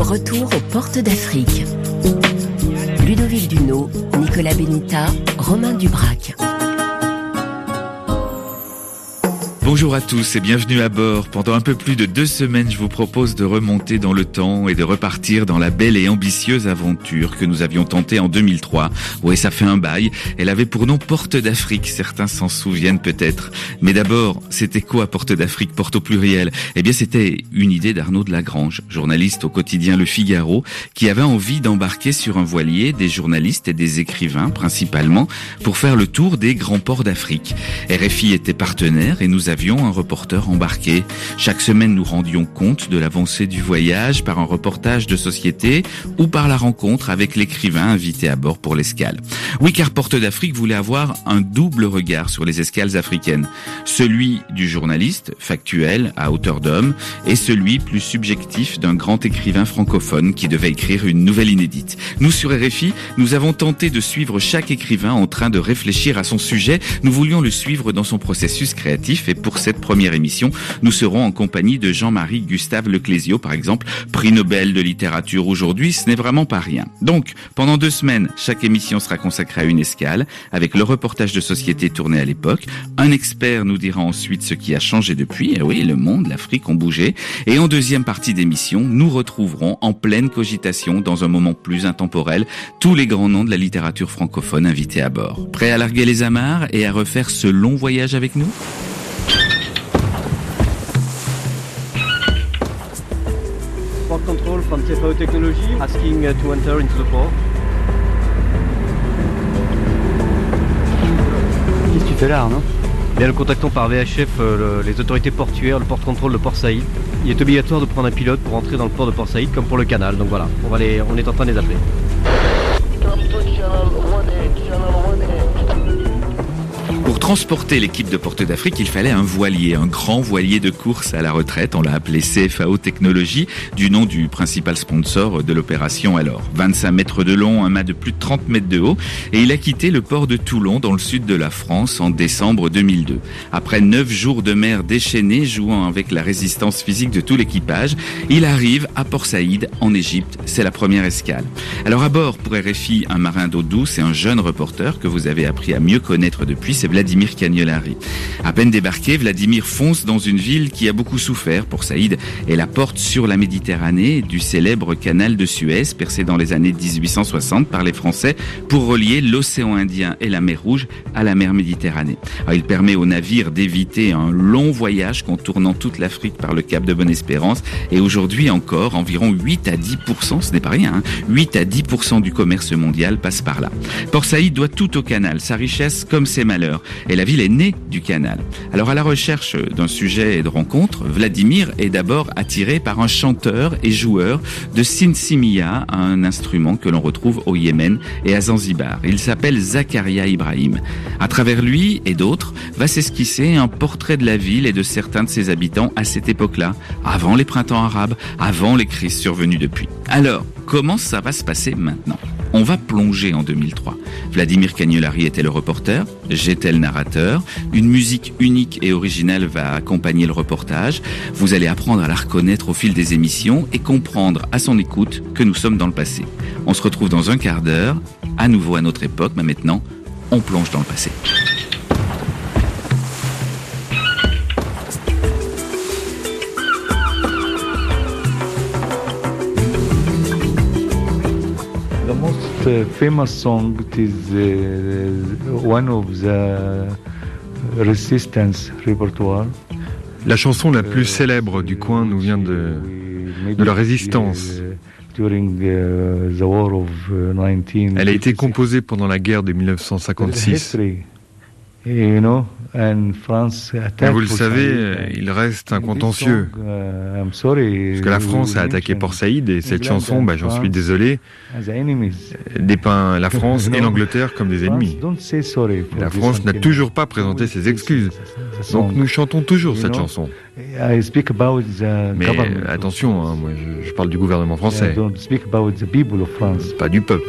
Retour aux portes d'Afrique. Bonjour à tous et bienvenue à bord. Pendant un peu plus de deux semaines, je vous propose de remonter dans le temps et de repartir dans la belle et ambitieuse aventure que nous avions tentée en 2003. Oui, ça fait un bail. Elle avait pour nom Porte d'Afrique. Certains s'en souviennent peut-être. Mais d'abord, c'était quoi Porte d'Afrique, porte au pluriel? Eh bien, c'était une idée d'Arnaud de Lagrange, journaliste au quotidien Le Figaro, qui avait envie d'embarquer sur un voilier des journalistes et des écrivains, principalement, pour faire le tour des grands ports d'Afrique. RFI était partenaire et nous avions un reporter embarqué. Chaque semaine, nous rendions compte de l'avancée du voyage par un reportage de société ou par la rencontre avec l'écrivain invité à bord pour l'escale. Oui, car Porte d'Afrique voulait avoir un double regard sur les escales africaines. Celui du journaliste, factuel, à hauteur d'homme, et celui plus subjectif d'un grand écrivain francophone qui devait écrire une nouvelle inédite. Nous, sur RFI, nous avons tenté de suivre chaque écrivain en train de réfléchir à son sujet. Nous voulions le suivre dans son processus créatif et pour cette première émission, nous serons en compagnie de Jean-Marie Gustave Leclésio, par exemple, prix Nobel de littérature aujourd'hui, ce n'est vraiment pas rien. Donc, pendant deux semaines, chaque émission sera consacrée à une escale, avec le reportage de société tourné à l'époque. Un expert nous dira ensuite ce qui a changé depuis. Eh oui, le monde, l'Afrique ont bougé. Et en deuxième partie d'émission, nous retrouverons en pleine cogitation, dans un moment plus intemporel, tous les grands noms de la littérature francophone invités à bord. Prêts à larguer les amarres et à refaire ce long voyage avec nous? From TFAO Technology asking uh, to enter into the port. Qu'est-ce que tu fais là, Arnaud? Bien, nous contactons par VHF euh, le- les autorités portuaires, le port control de Port Saïd. Il est obligatoire de prendre un pilote pour entrer dans le port de Port Saïd, comme pour le canal. Donc voilà, on, va les, on est en train de les appeler. Transporter l'équipe de Porte d'Afrique, il fallait un voilier, un grand voilier de course à la retraite. On l'a appelé CFAO Technologies, du nom du principal sponsor de l'opération alors. 25 mètres de long, un mât de plus de 30 mètres de haut, et il a quitté le port de Toulon dans le sud de la France en décembre 2002. Après neuf jours de mer déchaînés, jouant avec la résistance physique de tout l'équipage, il arrive à Port Saïd, en Égypte. C'est la première escale. Alors à bord, pour RFI, un marin d'eau douce et un jeune reporter que vous avez appris à mieux connaître depuis, c'est Vladimir Cagnolari. À peine débarqué, Vladimir fonce dans une ville qui a beaucoup souffert pour Saïd et la porte sur la Méditerranée du célèbre canal de Suez, percé dans les années 1860 par les Français pour relier l'océan Indien et la mer Rouge à la mer Méditerranée. Alors, il permet aux navires d'éviter un long voyage contournant toute l'Afrique par le cap de Bonne-Espérance et aujourd'hui encore, environ 8 à 10%, ce n'est pas rien, hein, 8 à 10% du commerce mondial passe par là. Port Saïd doit tout au canal, sa richesse comme ses malheurs. Et la ville est née du canal. Alors à la recherche d'un sujet et de rencontre, Vladimir est d'abord attiré par un chanteur et joueur de sinsimia, un instrument que l'on retrouve au Yémen et à Zanzibar. Il s'appelle Zakaria Ibrahim. À travers lui et d'autres, va s'esquisser un portrait de la ville et de certains de ses habitants à cette époque-là, avant les printemps arabes, avant les crises survenues depuis. Alors, comment ça va se passer maintenant? On va plonger en 2003. Vladimir Cagnolari était le reporter, j'étais le narrateur. Une musique unique et originale va accompagner le reportage. Vous allez apprendre à la reconnaître au fil des émissions et comprendre à son écoute que nous sommes dans le passé. On se retrouve dans un quart d'heure, à nouveau à notre époque, mais maintenant, on plonge dans le passé. Famous song it is one of the resistance repertoire. La chanson la plus célèbre du coin nous vient de, de la résistance. During uh, uh, 19. Elle a été composée pendant la guerre de 1956. Mais vous le savez, il reste un contentieux. uh, Parce que la France a attaqué Port Saïd et cette chanson, bah, j'en suis désolé, dépeint la France et l'Angleterre comme des ennemis. La France n'a toujours pas présenté ses excuses. Donc nous chantons toujours cette chanson. I speak about the Mais attention, hein, moi je, je parle du gouvernement français, don't speak about the people of France. pas du peuple.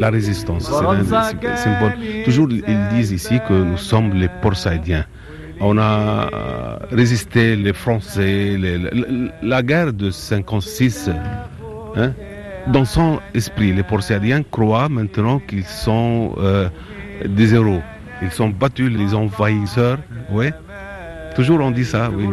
La résistance, c'est un symbole. Toujours, ils disent ici que nous sommes les Port-Saïdiens. On a résisté les Français, les- la, la guerre de 56. hein, dans son esprit, les Port-Saïdiens croient maintenant qu'ils sont euh, des héros. Ils sont battus les envahisseurs. Oui. Toujours on dit ça, oui.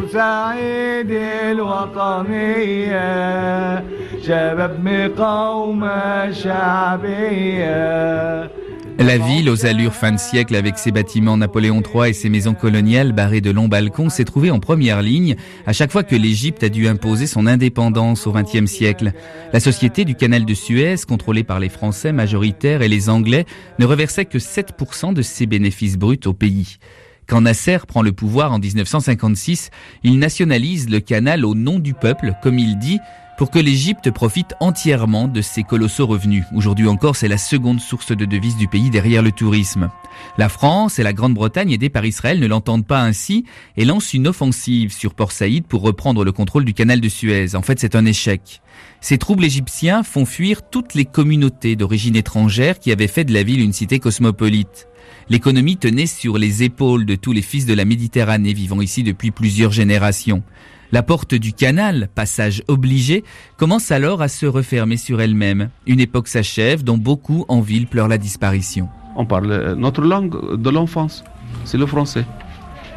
La ville, aux allures fin de siècle, avec ses bâtiments Napoléon III et ses maisons coloniales barrées de longs balcons, s'est trouvée en première ligne à chaque fois que l'Égypte a dû imposer son indépendance au XXe siècle. La société du canal de Suez, contrôlée par les Français majoritaires et les Anglais, ne reversait que 7% de ses bénéfices bruts au pays. Quand Nasser prend le pouvoir en 1956, il nationalise le canal au nom du peuple, comme il dit, pour que l'Égypte profite entièrement de ses colossaux revenus. Aujourd'hui encore, c'est la seconde source de devises du pays derrière le tourisme. La France et la Grande-Bretagne, aidées par Israël, ne l'entendent pas ainsi et lancent une offensive sur Port Saïd pour reprendre le contrôle du canal de Suez. En fait, c'est un échec. Ces troubles égyptiens font fuir toutes les communautés d'origine étrangère qui avaient fait de la ville une cité cosmopolite. L'économie tenait sur les épaules de tous les fils de la Méditerranée vivant ici depuis plusieurs générations. La porte du canal, passage obligé, commence alors à se refermer sur elle-même. Une époque s'achève dont beaucoup en ville pleurent la disparition. On parle euh, notre langue de l'enfance, c'est le français.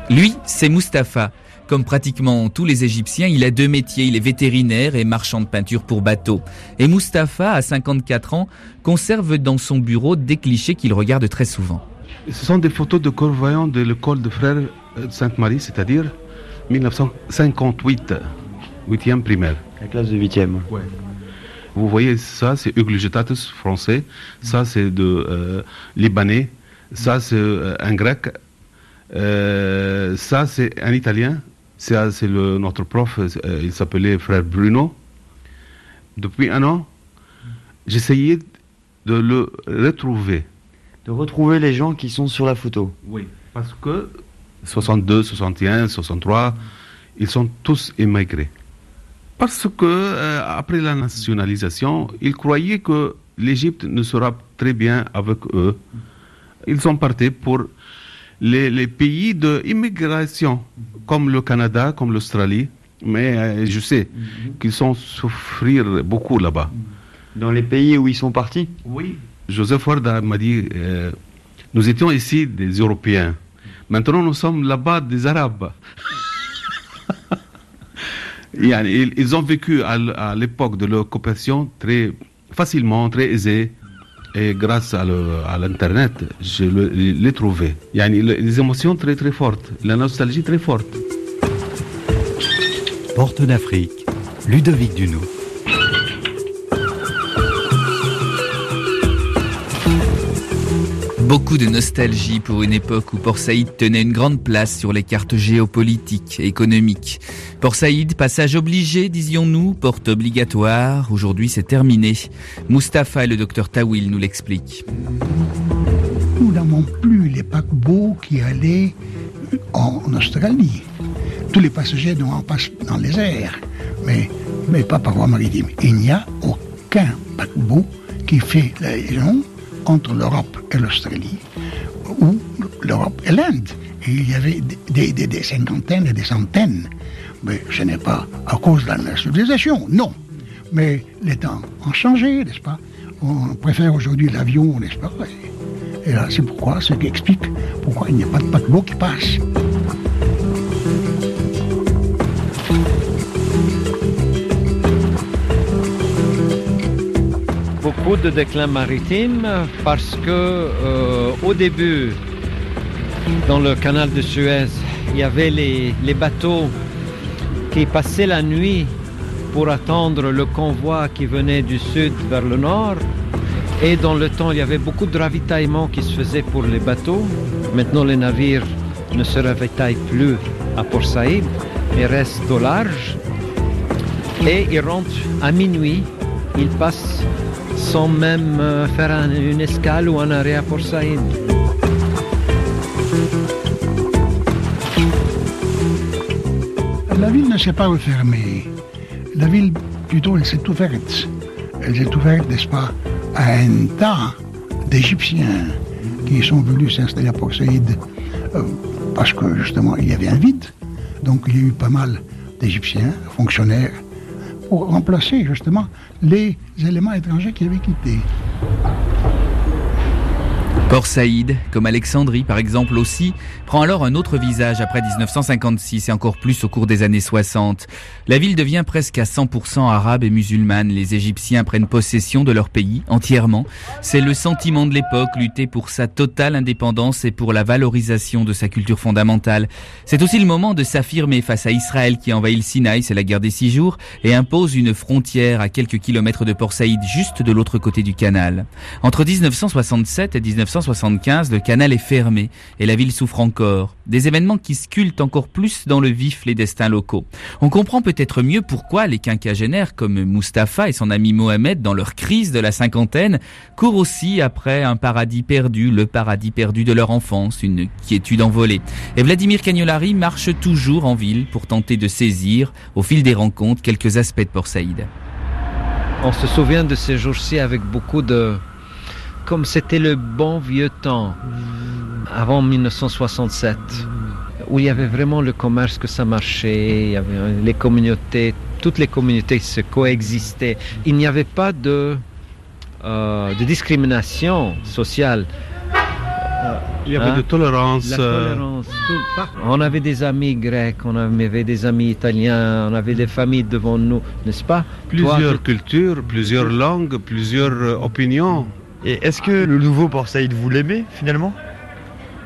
Lui, c'est Mustapha. Comme pratiquement tous les Égyptiens, il a deux métiers. Il est vétérinaire et marchand de peinture pour bateau. Et Mustapha, à 54 ans, conserve dans son bureau des clichés qu'il regarde très souvent. Ce sont des photos de corps-voyants de l'école de frères euh, de Sainte-Marie, c'est-à-dire 1958, 8e primaire. La classe de 8e. Vous voyez, ça c'est Euglugetatus français, ça c'est de euh, libanais, ça c'est euh, un grec, euh, ça c'est un italien, c'est le- notre prof, euh, il s'appelait frère Bruno. Depuis un an, j'essayais de le retrouver. De retrouver les gens qui sont sur la photo. Oui. Parce que 62, 61, 63, ils sont tous émigrés. Parce que euh, après la nationalisation, ils croyaient que l'Égypte ne sera très bien avec eux. Ils sont partis pour les, les pays d'immigration, comme le Canada, comme l'Australie. Mais euh, je sais qu'ils sont souffrir beaucoup là-bas. Dans les pays où ils sont partis? Oui. Joseph Ward m'a dit, euh, nous étions ici des Européens. Maintenant, nous sommes là-bas des Arabes. Ils, ils ont vécu à l'époque de l'occupation très facilement, très aisé. Et grâce à l'Internet, je l'ai trouvé. Yani, le- les émotions très très fortes, la nostalgie très forte. Porte d'Afrique, Ludovic Duno. Beaucoup de nostalgie pour une époque où Port Saïd tenait une grande place sur les cartes géopolitiques et économiques. Port Saïd, passage obligé, disions-nous, porte obligatoire. Aujourd'hui, c'est terminé. Mustapha et le docteur Tawil nous l'expliquent. Nous n'avons plus les paquebots qui allaient en Australie. Tous les passagers en passent dans les airs, mais, mais pas par voie maritime. Il n'y a aucun paquebot qui fait la liaison entre l'Europe et l'Australie ou l'Europe et l'Inde. Il y avait des cinquantaines et des centaines. Mais ce n'est pas à cause de la nationalisation, non. Mais les temps ont changé, n'est-ce pas? On préfère aujourd'hui l'avion, n'est-ce pas? Et là, c'est pourquoi, ce qui explique pourquoi il n'y a pas de paquebot qui passe. Beaucoup de déclin maritime parce que euh, au début, dans le canal de Suez, il y avait les, bateaux qui passaient la nuit pour attendre le convoi qui venait du sud vers le nord. Et dans le temps, il y avait beaucoup de ravitaillement qui se faisait pour les bateaux. Maintenant, les navires ne se ravitaille plus à Port Saïd, il reste au large et il rentre à minuit. Il passe sans même euh, faire un- une escale ou un arrêt à Port Saïd. La ville ne s'est pas refermée. La ville, plutôt, elle s'est ouverte. Elle s'est ouverte, n'est-ce pas, à un tas d'Égyptiens qui sont venus s'installer à Port Saïd euh, parce que, justement, il y avait un vide. Donc, il y a eu pas mal d'Égyptiens, fonctionnaires, pour remplacer, justement, les éléments étrangers qui avaient quitté. Port Saïd, comme Alexandrie par exemple aussi, prend alors un autre visage après 1956 et encore plus au cours des années 60. La ville devient presque à 100% arabe et musulmane. Les Égyptiens prennent possession de leur pays entièrement. C'est le sentiment de l'époque, lutter pour sa totale indépendance et pour la valorisation de sa culture fondamentale. C'est aussi le moment de s'affirmer face à Israël qui envahit le Sinaï, c'est la guerre des six jours, et impose une frontière à quelques kilomètres de Port Saïd, juste de l'autre côté du canal. Entre 1967 et 1975, le canal est fermé et la ville souffre encore. Des événements qui sculptent encore plus dans le vif les destins locaux. On comprend peut-être mieux pourquoi les quinquagénaires comme Mustapha et son ami Mohamed, dans leur crise de la cinquantaine, courent aussi après un paradis perdu, le paradis perdu de leur enfance, une quiétude envolée. Et Vladimir Cagnolari marche toujours en ville pour tenter de saisir, au fil des rencontres, quelques aspects de Port Saïd. On se souvient de ces jours-ci avec beaucoup de... Comme c'était le bon vieux temps, avant 1967, où il y avait vraiment le commerce que ça marchait, il y avait euh, les communautés, toutes les communautés se coexistaient. Il n'y avait pas de, euh, de discrimination sociale. Il y avait Hein? de tolérance. La euh, tolérance. tout- On avait des amis grecs, on avait des amis italiens, on avait des familles devant nous, n'est-ce pas? Plusieurs Toi, cultures, plusieurs langues, plusieurs euh, opinions. Et est-ce que le nouveau Port Saïd, vous l'aimez finalement?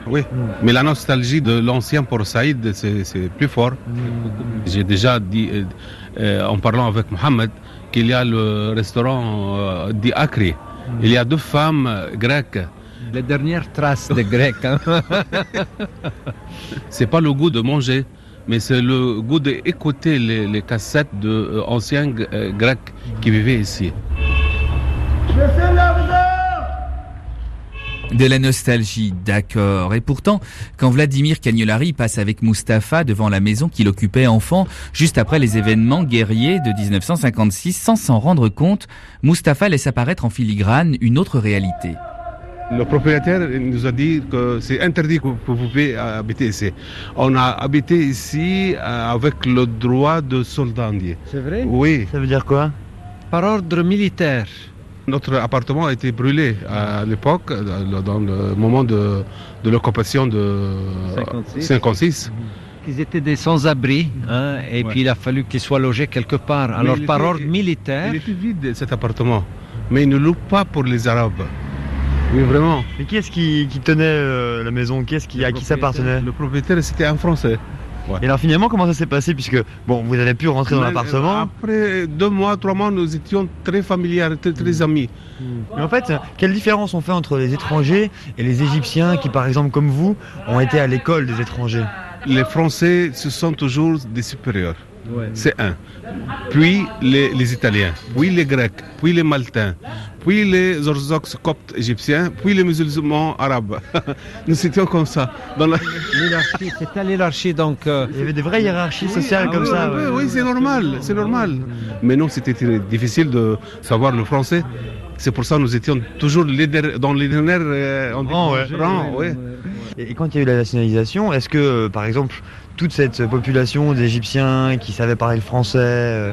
Oui, mais la nostalgie de l'ancien Port Saïd, c'est c'est plus fort. J'ai déjà dit, euh, euh, en parlant avec Mohamed, qu'il y a le restaurant euh, dit Akri. Il y a deux femmes euh, grecques. les dernières traces de grecs. hein. C'est pas le goût de manger, mais c'est le goût d'écouter les, les cassettes de euh, anciens euh, grecs qui vivaient ici. De la nostalgie, d'accord. Et pourtant, quand Vladimir Cagnolari passe avec Mustapha devant la maison qu'il occupait enfant, juste après les événements guerriers de 1956, sans s'en rendre compte, Mustapha laisse apparaître en filigrane une autre réalité. Le propriétaire nous a dit que c'est interdit que vous pouvez habiter ici. On a habité ici euh, avec le droit de soldandier. C'est vrai? Oui, Ça veut dire quoi? Par ordre militaire. Notre appartement a été brûlé à l'époque, euh, dans le moment de, de l'occupation de 56. 56. Ils étaient des sans-abri, hein, et Ouais. puis il a fallu qu'ils soient logés quelque part. Alors par était- ordre militaire, Il était vide cet appartement, mais il ne loue pas pour les Arabes. Oui, vraiment. Mais qui est-ce qui, qui tenait euh, la maison? Qui est-ce qui, à qui ça appartenait? Le propriétaire, c'était un Français. Et alors finalement, comment ça s'est passé Puisque, bon, vous avez pu rentrer dans l'appartement. euh, Après deux mois, trois mois, nous étions très familiers, très, très amis. Mais en fait, quelle différence on fait entre les étrangers et les Égyptiens qui, par exemple, comme vous, ont été à l'école des étrangers? Les Français, ce sont toujours des supérieurs. C'est un. Puis les, les Italiens, puis les Grecs, puis les Maltains, puis les orthodoxes coptes égyptiens, puis les musulmans arabes. Nous étions comme ça. Dans la... l'hierarchie, c'était l'hierarchie donc. euh, Il y avait des vraies hiérarchies sociales Ah comme oui, ça. oui, ouais. oui, c'est normal, c'est normal. Mais non, c'était difficile de savoir le français. C'est pour ça que nous étions toujours les dans les dernières euh, rangs, ouais. Et quand il y a eu la nationalisation, est-ce que, euh, par exemple, toute cette population d'Égyptiens qui savaient parler le français euh,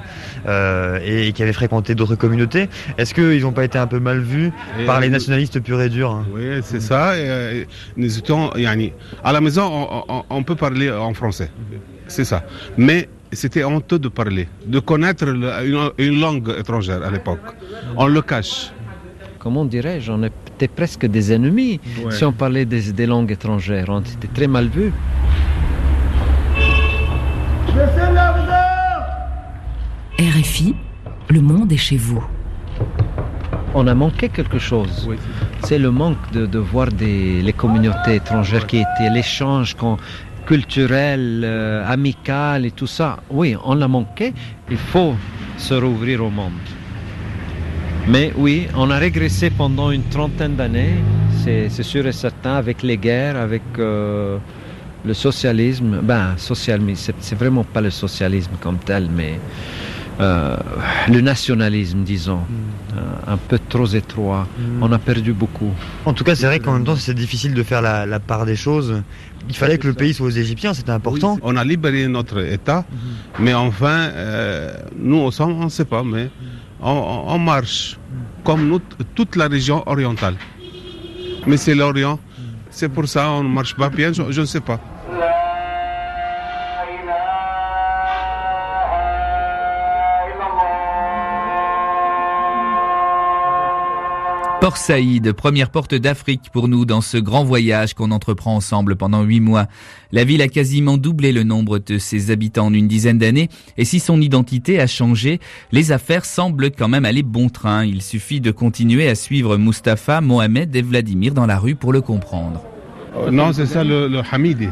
euh, et, qui avaient fréquenté d'autres communautés, est-ce qu'ils n'ont pas été un peu mal vus Et, par les nationalistes purs et durs hein Oui, c'est ça. Et, nous étions, yani, à la maison, on, on- on peut parler en français. C'est ça. Mais c'était honteux de parler, de connaître le- une, une langue étrangère à l'époque. On le cache. comment dirais-je, on presque des ennemis Ouais. si on parlait des, des langues étrangères. On était très mal vus. RFI, le monde est chez vous. on a manqué quelque chose. c'est le manque de, de voir des, les communautés étrangères qui étaient l'échange culturel, euh, amical et tout ça. Oui, on l'a manqué. Il faut se rouvrir au monde. Mais oui, on a régressé pendant une trentaine d'années, c'est sûr et certain, avec les guerres, avec euh, le socialisme. Ben, socialisme, c'est vraiment pas le socialisme comme tel, mais euh, le nationalisme, disons, mm. euh, un peu trop étroit. Mm. On a perdu beaucoup. En tout cas, c'est vrai qu'en même temps, c'est difficile de faire la, part des choses. Il fallait que le pays soit aux Égyptiens, c'était important. on a libéré notre État, mm-hmm. mais enfin, nous, on ne sait pas, mais on, marche comme toute la région orientale. Mais c'est l'Orient. C'est pour ça qu'on ne marche pas bien, je, ne sais pas. Port Saïd, première porte d'Afrique pour nous dans ce grand voyage qu'on entreprend ensemble pendant huit mois. La ville a quasiment doublé le nombre de ses habitants en une dizaine d'années et si son identité a changé, les affaires semblent quand même aller bon train. Il suffit de continuer à suivre Mustapha, Mohamed et Vladimir dans la rue pour le comprendre. Euh, non, c'est ça le, Hamidi.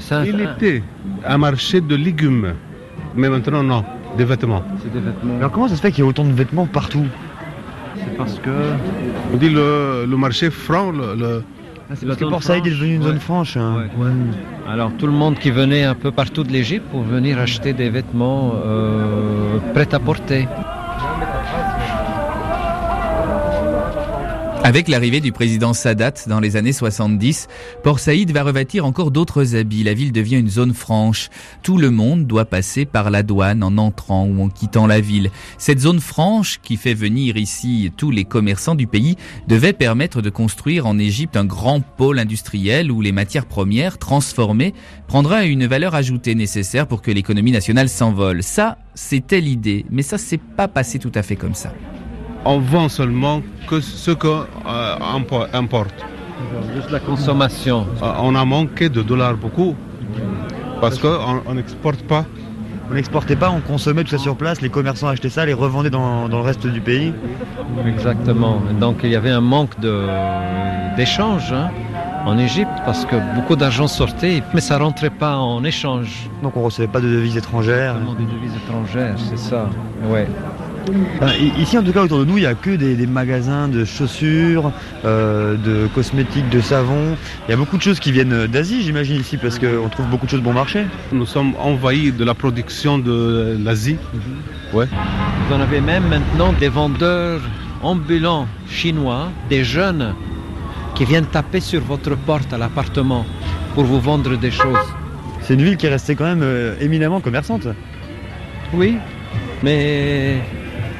ça, Il était un marché de légumes, mais maintenant non, des vêtements. Des vêtements. Alors comment ça se fait qu'il y a autant de vêtements partout? C'est parce que. On dit le, le marché franc, le. Ah, c'est parce que Port Saïd est devenu une zone franche. Hein. Alors tout le monde qui venait un peu partout de l'Égypte pour venir acheter des vêtements euh, prêts à porter. Avec l'arrivée du président Sadat dans les années 70, Port Saïd va revêtir encore d'autres habits. La ville devient une zone franche. Tout le monde doit passer par la douane en entrant ou en quittant la ville. Cette zone franche, qui fait venir ici tous les commerçants du pays, devait permettre de construire en Égypte un grand pôle industriel où les matières premières transformées prendraient une valeur ajoutée nécessaire pour que l'économie nationale s'envole. Ça, c'était l'idée, mais ça s'est pas passé tout à fait comme ça on vend seulement que ce qu'on euh, importe. Juste la consommation. Euh, on a manqué de dollars beaucoup parce qu'on n'exporte pas. On n'exportait pas, on consommait tout ça sur place, les commerçants achetaient ça, les revendaient dans, le reste du pays. Exactement. Donc il y avait un manque d'échange hein, en Égypte parce que beaucoup d'argent sortait, mais ça rentrait pas en échange. Donc on recevait pas de devises étrangères. Des devises étrangères, c'est ça. Ouais. Ici, en tout cas, autour de nous, il n'y a que des, magasins de chaussures, euh, de cosmétiques, de savon. Il y a beaucoup de choses qui viennent d'Asie, j'imagine, ici, parce qu'on trouve beaucoup de choses bon marché. Nous sommes envahis de la production de l'Asie. Mhm. Ouais. Vous en avez même maintenant des vendeurs ambulants chinois, des jeunes qui viennent taper sur votre porte à l'appartement pour vous vendre des choses. C'est une ville qui est restée quand même euh, éminemment commerçante. Oui, mais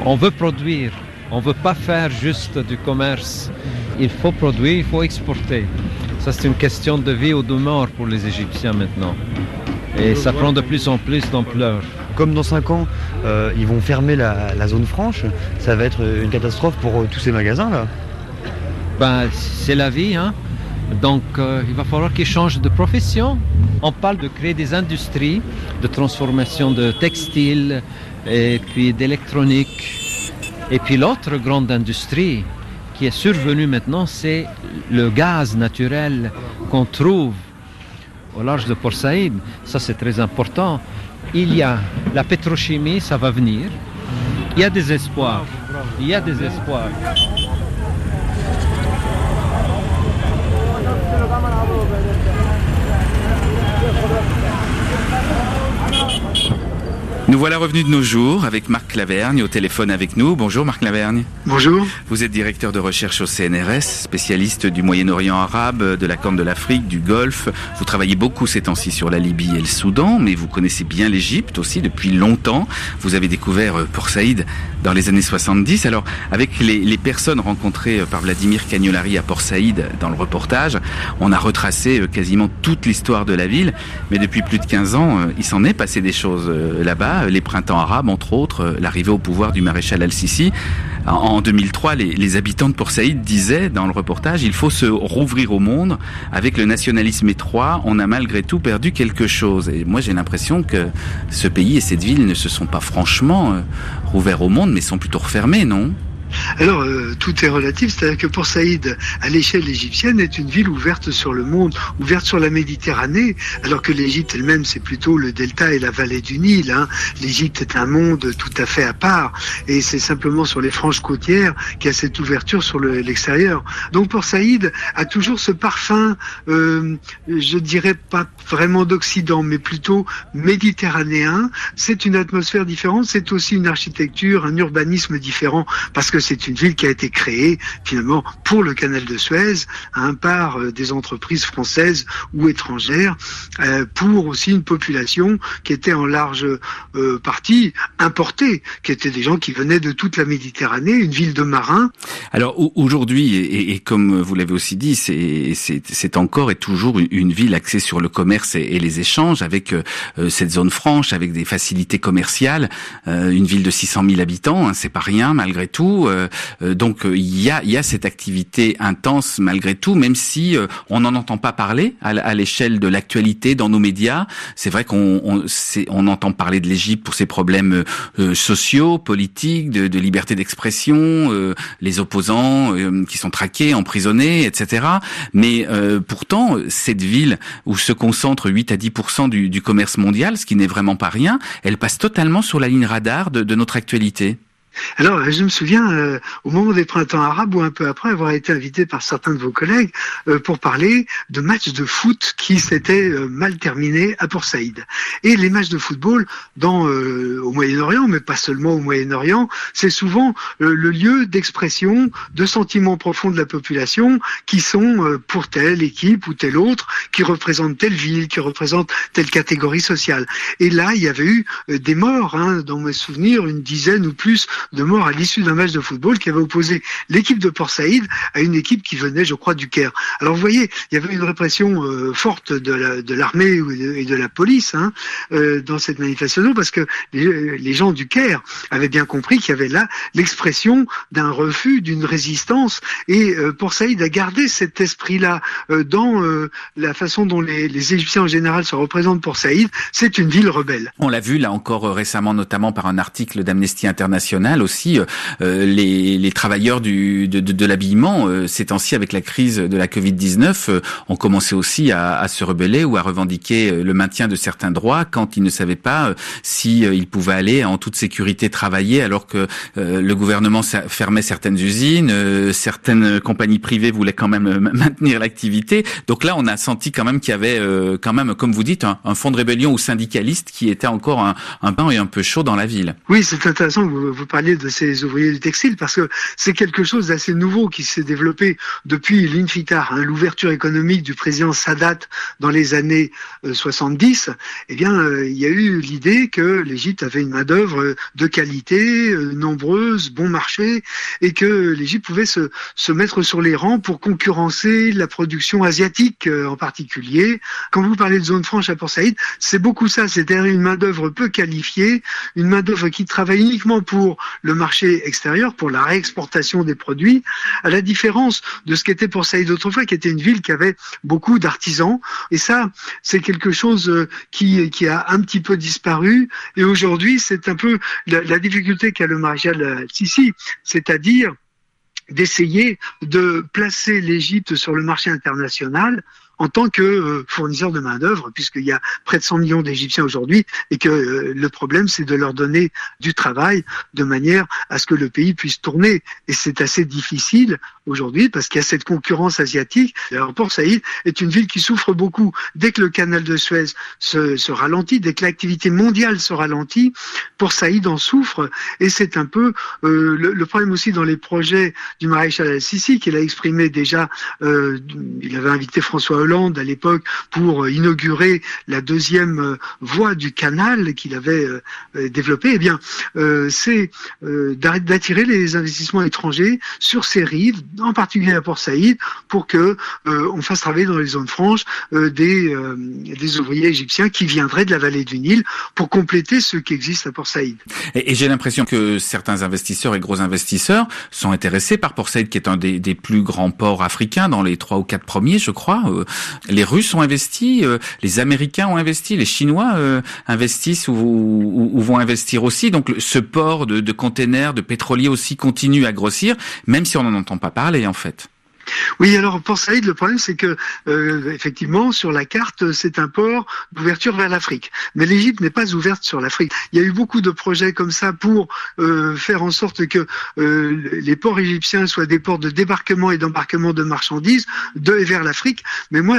on veut produire, on ne veut pas faire juste du commerce. Il faut produire, il faut exporter. Ça, c'est une question de vie ou de mort pour les Égyptiens maintenant. Et ça prend de plus en plus d'ampleur. Comme dans 5 ans, euh, ils vont fermer la, zone franche, ça va être une catastrophe pour euh, tous ces magasins-là. Ben, c'est la vie, hein. Donc, euh, il va falloir qu'ils changent de profession. On parle de créer des industries de transformation de textiles, et puis d'électronique. Et puis l'autre grande industrie qui est survenue maintenant, c'est le gaz naturel qu'on trouve au large de Port Saïd. Ça, c'est très important. Il y a la pétrochimie, ça va venir. Il y a des espoirs. Il y a des espoirs. Nous voilà revenus de nos jours avec Marc Lavergne au téléphone avec nous. Bonjour Marc Lavergne. Bonjour. Vous êtes directeur de recherche au CNRS, spécialiste du Moyen-Orient arabe, de la Corne de l'Afrique, du Golfe. Vous travaillez beaucoup ces temps-ci sur la Libye et le Soudan, mais vous connaissez bien l'Égypte aussi depuis longtemps. Vous avez découvert euh, Port Saïd dans les années 70. Alors, avec les, les personnes rencontrées euh, par Vladimir Cagnolari à Port Saïd dans le reportage, on a retracé euh, quasiment toute l'histoire de la ville. Mais depuis plus de 15 ans, il s'en est passé des choses là-bas les printemps arabes, entre autres, euh, l'arrivée au pouvoir du maréchal al-Sisi. En 2003, les, habitants de Port Saïd disaient dans le reportage, il faut se rouvrir au monde. Avec le nationalisme étroit, on a malgré tout perdu quelque chose. Et moi, j'ai l'impression que ce pays et cette ville ne se sont pas franchement euh, rouverts au monde, mais sont plutôt refermés, non? Alors, euh, tout est relatif, c'est-à-dire que Port Saïd, à l'échelle égyptienne, est une ville ouverte sur le monde, ouverte sur la Méditerranée, alors que l'Égypte elle-même, c'est plutôt le delta et la vallée du Nil. Hein. L'Égypte est un monde tout à fait à part, et c'est simplement sur les franges côtières qu'il y a cette ouverture sur l'extérieur. Donc Port Saïd a toujours ce parfum, euh, je dirais pas vraiment d'Occident, mais plutôt méditerranéen. C'est une atmosphère différente, c'est aussi une architecture, un urbanisme différent, parce que c'est une ville qui a été créée finalement pour le canal de Suez hein, par euh, des entreprises françaises ou étrangères, euh, pour aussi une population qui était en large euh, partie importée, qui étaient des gens qui venaient de toute la Méditerranée, une ville de marins. Alors aujourd'hui, et, comme vous l'avez aussi dit, c'est encore et toujours une ville axée sur le commerce et, et les échanges, avec cette zone franche, avec des facilités commerciales, une ville de 600 000 habitants, hein, c'est pas rien malgré tout. Euh, euh, donc euh, il y a, y a cette activité intense malgré tout, même si on n'en entend pas parler à, l'échelle de l'actualité dans nos médias. C'est vrai qu'on on, on, entend parler de l'Égypte pour ses problèmes sociaux, politiques, de, de liberté d'expression, les opposants qui sont traqués, emprisonnés, etc. Mais pourtant, cette ville où se concentre 8 à 10 du, du commerce mondial, ce qui n'est vraiment pas rien, elle passe totalement sur la ligne radar de, de notre actualité. Alors, je me souviens, euh, au moment des printemps arabes ou un peu après, avoir été invité par certains de vos collègues euh, pour parler de matchs de foot qui s'étaient euh, mal terminés à Port Saïd. Et les matchs de football dans, au Moyen-Orient, mais pas seulement au Moyen-Orient, c'est souvent le lieu d'expression de sentiments profonds de la population qui sont pour telle équipe ou telle autre, qui représente telle ville, qui représente telle catégorie sociale. Et là, il y avait eu des morts, hein, dans mes souvenirs, une dizaine ou plus de mort à l'issue d'un match de football qui avait opposé l'équipe de Port Saïd à une équipe qui venait, je crois, du Caire. Alors vous voyez, il y avait une répression euh, forte de l'armée et de la police hein, euh, dans cette manifestation parce que les, gens du Caire avaient bien compris qu'il y avait là l'expression d'un refus, d'une résistance et euh, Port Saïd a gardé cet esprit-là dans la façon dont les, les, Égyptiens en général se représentent Port Saïd. C'est une ville rebelle. On l'a vu là encore récemment, notamment par un article d'Amnesty International aussi, euh, euh, les, les, travailleurs du, de, de, de l'habillement, euh, ces temps-ci avec la crise de la Covid-19, ont commencé aussi à, à, se rebeller ou à revendiquer le maintien de certains droits quand ils ne savaient pas si ils pouvaient aller en toute sécurité travailler alors que le gouvernement fermait certaines usines, certaines compagnies privées voulaient quand même maintenir l'activité. Donc là, on a senti quand même qu'il y avait quand même, comme vous dites, un, un fond de rébellion ou syndicaliste qui était encore un, un pain et un peu chaud dans la ville. Oui, c'est intéressant vous, vous parliez de ces ouvriers du textile parce que c'est quelque chose d'assez nouveau qui s'est développé depuis l'Infitar, hein, l'ouverture économique du président Sadat dans les années 70. Euh, eh bien, euh, il y a eu l'idée que l'Égypte avait une main-d'œuvre de qualité, euh, nombreuse, bon marché, et que l'Égypte pouvait se, se mettre sur les rangs pour concurrencer la production asiatique en particulier. Quand vous parlez de zone franche à Port Saïd, c'est beaucoup ça, c'est-à-dire une main-d'œuvre peu qualifiée, une main-d'œuvre qui travaille uniquement pour le marché extérieur, pour la réexportation des produits, à la différence de ce qu'était pour Saïd autrefois, qui était une ville qui avait beaucoup d'artisans. Et ça, c'est quelque chose euh, qui, qui a un petit peu disparu. Et aujourd'hui, c'est un peu la, difficulté qu'a le maréchal euh, Sissi, c'est-à-dire d'essayer de placer l'Égypte sur le marché international en tant que euh, fournisseur de main-d'œuvre, puisqu'il y a près de 100 millions d'Égyptiens aujourd'hui, et que euh, le problème, c'est de leur donner du travail de manière à ce que le pays puisse tourner. Et c'est assez difficile aujourd'hui parce qu'il y a cette concurrence asiatique. L'aéroport Saïd est une ville qui souffre beaucoup. Dès que le canal de Suez se, se ralentit, dès que l'activité mondiale se ralentit, Port Saïd en souffre. Et c'est un peu euh, le, le, problème aussi dans les projets du maréchal al-Sisi qu'il a exprimé déjà. Euh, il avait invité François Hollande à l'époque pour euh, inaugurer la deuxième euh, voie du canal qu'il avait euh, développé. Eh bien, c'est d'attirer les investissements étrangers sur ces rives en particulier à Port Saïd, pour que on fasse travailler dans les zones franches des, des ouvriers égyptiens qui viendraient de la vallée du Nil pour compléter ce qui existe à Port Saïd. Et, j'ai l'impression que certains investisseurs et gros investisseurs sont intéressés par Port Saïd, qui est un des plus grands ports africains, dans les trois ou quatre premiers, je crois. Les Russes ont investi, euh, les Américains ont investi, les Chinois euh, investissent ou, vont investir aussi. Donc ce port de, de containers, de pétroliers aussi continue à grossir, même si on n'en entend pas parler en fait. Oui, alors pour Saïd, le problème c'est que euh, effectivement sur la carte c'est un port d'ouverture vers l'Afrique, mais l'Égypte n'est pas ouverte sur l'Afrique. Il y a eu beaucoup de projets comme ça pour euh, faire en sorte que euh, les ports égyptiens soient des ports de débarquement et d'embarquement de marchandises de et vers l'Afrique. Mais moi,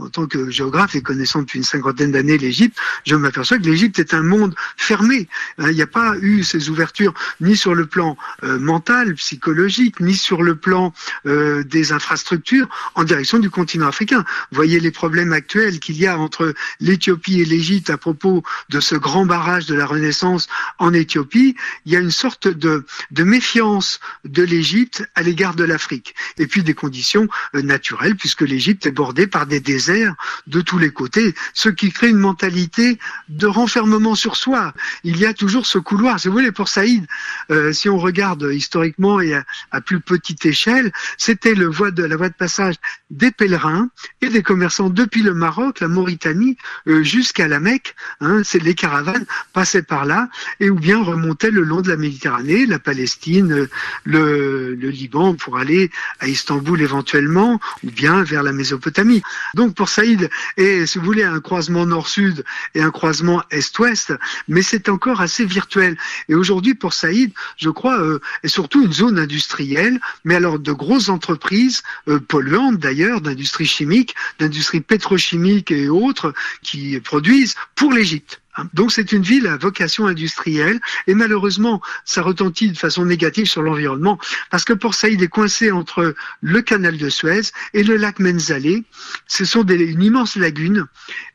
en tant que géographe et connaissant depuis une cinquantaine d'années l'Égypte, je m'aperçois que l'Égypte est un monde fermé. Hein, il n'y a pas eu ces ouvertures ni sur le plan mental, psychologique, ni sur le plan des infrastructures en direction du continent africain. Voyez les problèmes actuels qu'il y a entre l'Éthiopie et l'Égypte à propos de ce grand barrage de la Renaissance en Éthiopie. Il y a une sorte de, de méfiance de l'Égypte à l'égard de l'Afrique. Et puis des conditions euh, naturelles, puisque l'Égypte est bordée par des déserts de tous les côtés, ce qui crée une mentalité de renfermement sur soi. Il y a toujours ce couloir. Si vous voulez, pour Saïd, euh, si on regarde historiquement et à, à plus petite échelle, c'était le voie de la voie de passage des pèlerins et des commerçants depuis le Maroc, la Mauritanie, euh, jusqu'à la Mecque. Hein, c'est les caravanes passaient par là et ou bien remontaient le long de la Méditerranée, la Palestine, euh, le, Liban pour aller à Istanbul éventuellement ou bien vers la Mésopotamie. Donc pour Saïd, et si vous voulez un croisement nord-sud et un croisement est-ouest, mais c'est encore assez virtuel. Et aujourd'hui pour Saïd, je crois, euh, est surtout une zone industrielle, mais alors de grosses entreprises euh, polluantes d'ailleurs, d'industrie chimique, d'industrie pétrochimique et autres qui produisent pour l'Égypte. Donc c'est une ville à vocation industrielle et malheureusement ça retentit de façon négative sur l'environnement parce que Port Saïd est coincé entre le canal de Suez et le lac Menzaleh. Ce sont des, une immense lagune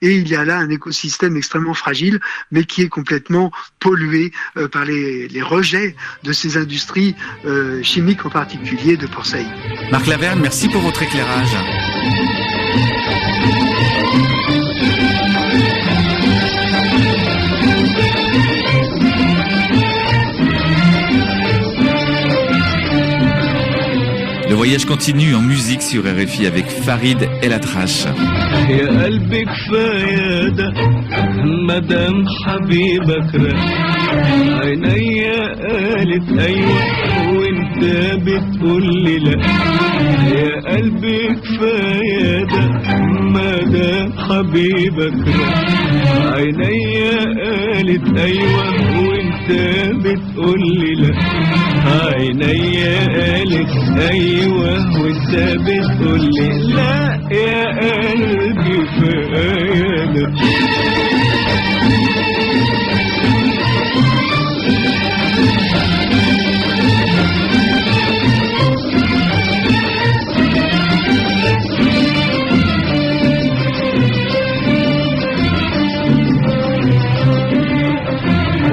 et il y a là un écosystème extrêmement fragile mais qui est complètement pollué euh, par les, les, rejets de ces industries euh, chimiques en particulier de Port Saïd. Marc Laverne, merci pour votre éclairage. voyage continue en musique sur RFI avec Farid El Atrache. يا قلبي كفاية ده مدام حبيبك عينيا قالت ايوه وانت بتقول لي لا عيني قالت أيوه وانت بتقول لي لا يا قلبي في